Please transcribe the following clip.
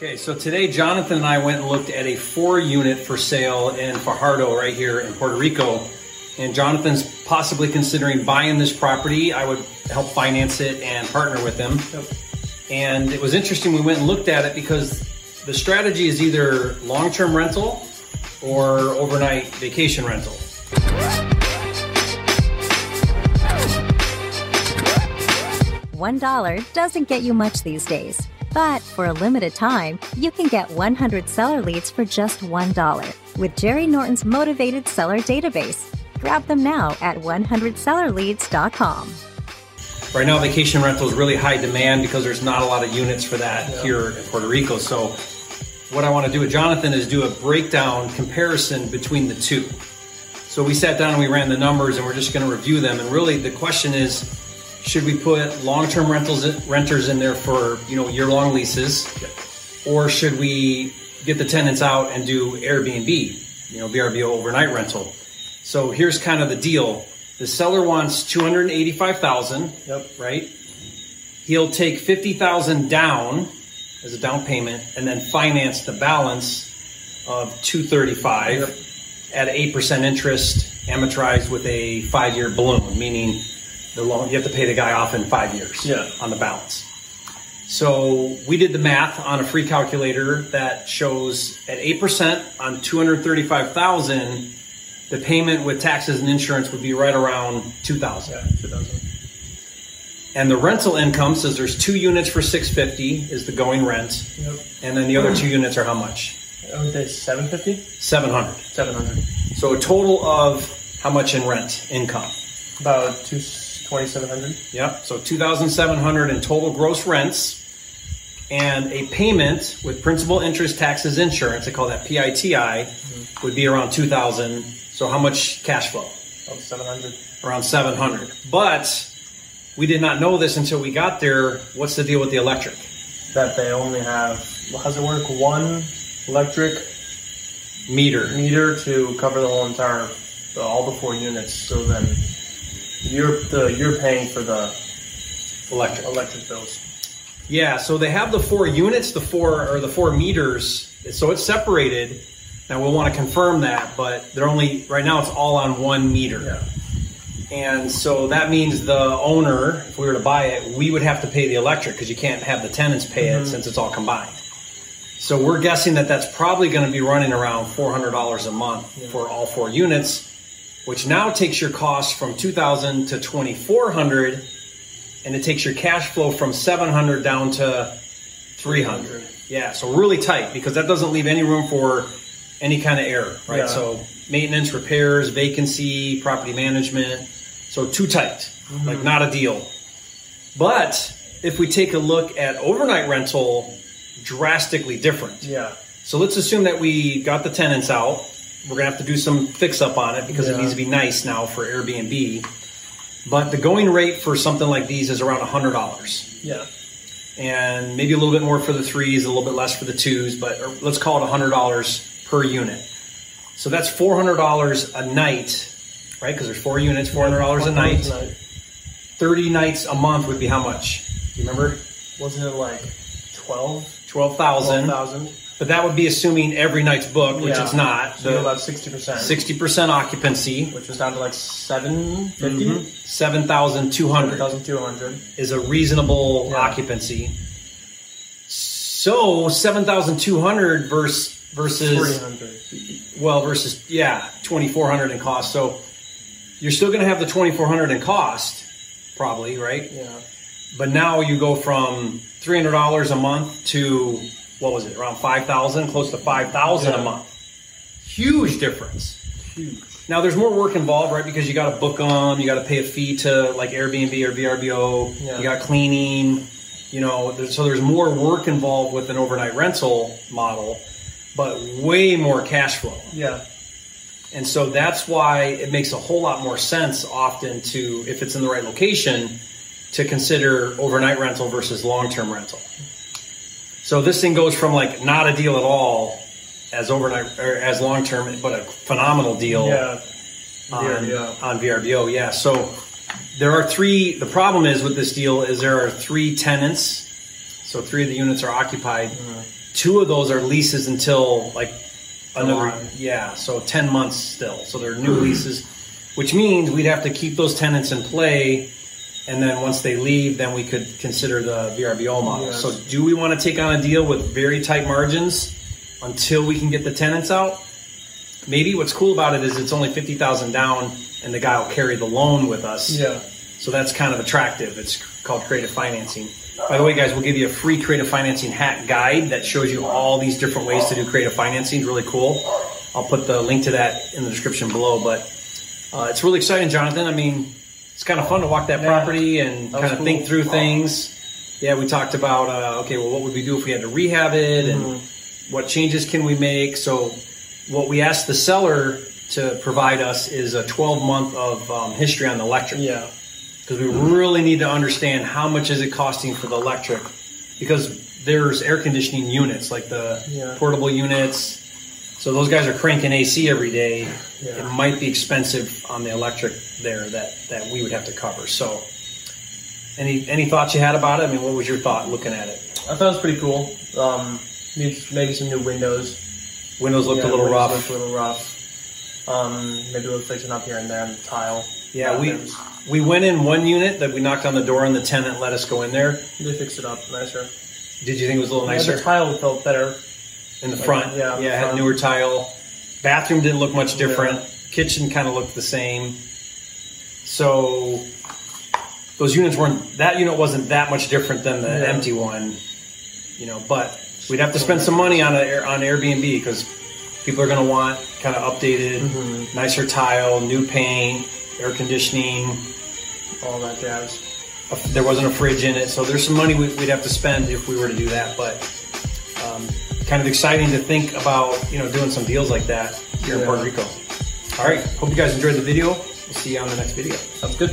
Okay, so today Jonathan and I went and looked at a four unit for sale in Fajardo right here in Puerto Rico. And Jonathan's possibly considering buying this property. I would help finance it and partner with him. And it was interesting, we went and looked at it because the strategy is either long term rental or overnight vacation rental. $1 doesn't get you much these days. But for a limited time, you can get 100 seller leads for just $1 with Jerry Norton's motivated seller database. Grab them now at 100sellerleads.com. Right now, vacation rental is really high demand because there's not a lot of units for that yeah. here in Puerto Rico. So, what I want to do with Jonathan is do a breakdown comparison between the two. So, we sat down and we ran the numbers and we're just going to review them. And really, the question is should we put long-term rentals renters in there for you know year-long leases, or should we get the tenants out and do Airbnb, you know VRBO overnight rental? So here's kind of the deal: the seller wants two hundred eighty-five thousand. Yep. Right. He'll take fifty thousand down as a down payment, and then finance the balance of two thirty-five yep. at eight percent interest, amortized with a five-year balloon, meaning the loan, you have to pay the guy off in five years yeah. on the balance. So we did the math on a free calculator that shows at 8% on 235,000, the payment with taxes and insurance would be right around 2,000. Yeah, 2,000. And the rental income says there's two units for 650 is the going rent. Yep. And then the other two units are how much? I would say 750? 700. 700. So a total of how much in rent income? About two 2700 Yep. So 2700 in total gross rents and a payment with principal, interest, taxes, insurance, I call that PITI, mm-hmm. would be around 2000 So how much cash flow? Around 700 Around 700 But we did not know this until we got there. What's the deal with the electric? That they only have, how's it work? One electric meter meter to cover the whole entire, all the four units. So then you're the you're paying for the electric electric bills. Yeah, so they have the four units, the four or the four meters. So it's separated. Now we'll want to confirm that, but they're only right now. It's all on one meter. Yeah. And so that means the owner, if we were to buy it, we would have to pay the electric because you can't have the tenants pay mm-hmm. it since it's all combined. So we're guessing that that's probably going to be running around four hundred dollars a month yeah. for all four units which now takes your cost from 2000 to 2400 and it takes your cash flow from 700 down to 300 yeah so really tight because that doesn't leave any room for any kind of error right? Yeah. so maintenance repairs vacancy property management so too tight mm-hmm. like not a deal. But if we take a look at overnight rental drastically different. Yeah. So let's assume that we got the tenants out we're gonna have to do some fix up on it because yeah. it needs to be nice now for Airbnb. But the going rate for something like these is around hundred dollars. Yeah. And maybe a little bit more for the threes, a little bit less for the twos, but let's call it hundred dollars per unit. So that's four hundred dollars a night, right? Because there's four units, four hundred dollars a night. Thirty nights a month would be how much? Do you remember? Wasn't it like twelve? Twelve thousand. Twelve thousand. But that would be assuming every night's booked, which yeah. it's not. So the, about sixty percent. Sixty percent occupancy, which was down to like seven fifty. Mm-hmm. Seven thousand two hundred. Seven thousand two hundred is a reasonable yeah. occupancy. So seven thousand two hundred versus versus well versus yeah twenty four hundred in cost. So you're still going to have the twenty four hundred in cost, probably right? Yeah. But now you go from three hundred dollars a month to what was it around 5000 close to 5000 yeah. a month. Huge difference. Huge. Now there's more work involved right because you got to book them you got to pay a fee to like airbnb or vrbo yeah. you got cleaning you know so there's more work involved with an overnight rental model but way more cash flow. Yeah. And so that's why it makes a whole lot more sense often to if it's in the right location to consider overnight rental versus long-term rental so this thing goes from like not a deal at all as overnight or as long term, but a phenomenal deal yeah. on, VRBO. on VRBO. Yeah. So there are three. The problem is with this deal is there are three tenants. So three of the units are occupied. Mm-hmm. two of those are leases until like another yeah, so ten months still. So they're new leases, which means we'd have to keep those tenants in play. And then once they leave, then we could consider the VRBO model. Yes. So, do we want to take on a deal with very tight margins until we can get the tenants out? Maybe what's cool about it is it's only fifty thousand down, and the guy will carry the loan with us. Yeah. So that's kind of attractive. It's called creative financing. By the way, guys, we'll give you a free creative financing hack guide that shows you all these different ways to do creative financing. It's really cool. I'll put the link to that in the description below. But uh, it's really exciting, Jonathan. I mean, it's kind of fun to walk that property and That kind of cool. think through things. Yeah, we talked about uh, okay, well, what would we do if we had to rehab it, and Mm-hmm. what changes can we make? So, what we asked the seller to provide us is a 12 month of um, history on the electric Yeah. because we really need to understand how much is it costing for the electric because there's air conditioning units like the Yeah. portable units so those guys are cranking ac every day Yeah. it might be expensive on the electric there that that we would have to cover so any any thoughts you had about it i mean what was your thought looking at it I thought it was pretty cool. Um, maybe, some new windows. windows looked Yeah, a little windows rough looked a little rough. Um, maybe we'll fix it up here and there on the tile. yeah we we went in one unit that we knocked on the door and the tenant let us go in there They fixed it up nicer. did you think it was a little Yeah, nicer the tile felt better. In the front. yeah, yeah, had front. newer tile. Bathroom didn't look much different. Kitchen kind of looked the same. So those units weren't. That unit wasn't that much different than the Yeah. empty one, you know. But we'd have to spend some money on a, on Airbnb because people are going to want kind of updated, Mm-hmm. nicer tile, new paint, air conditioning. All that jazz. There wasn't a fridge in it, so there's some money we- we'd have to spend if we were to do that. But um, kind of exciting to think about, you know, doing some deals like that here in Puerto Rico. All right, hope you guys enjoyed the video. We'll see you on the next video. Sounds good.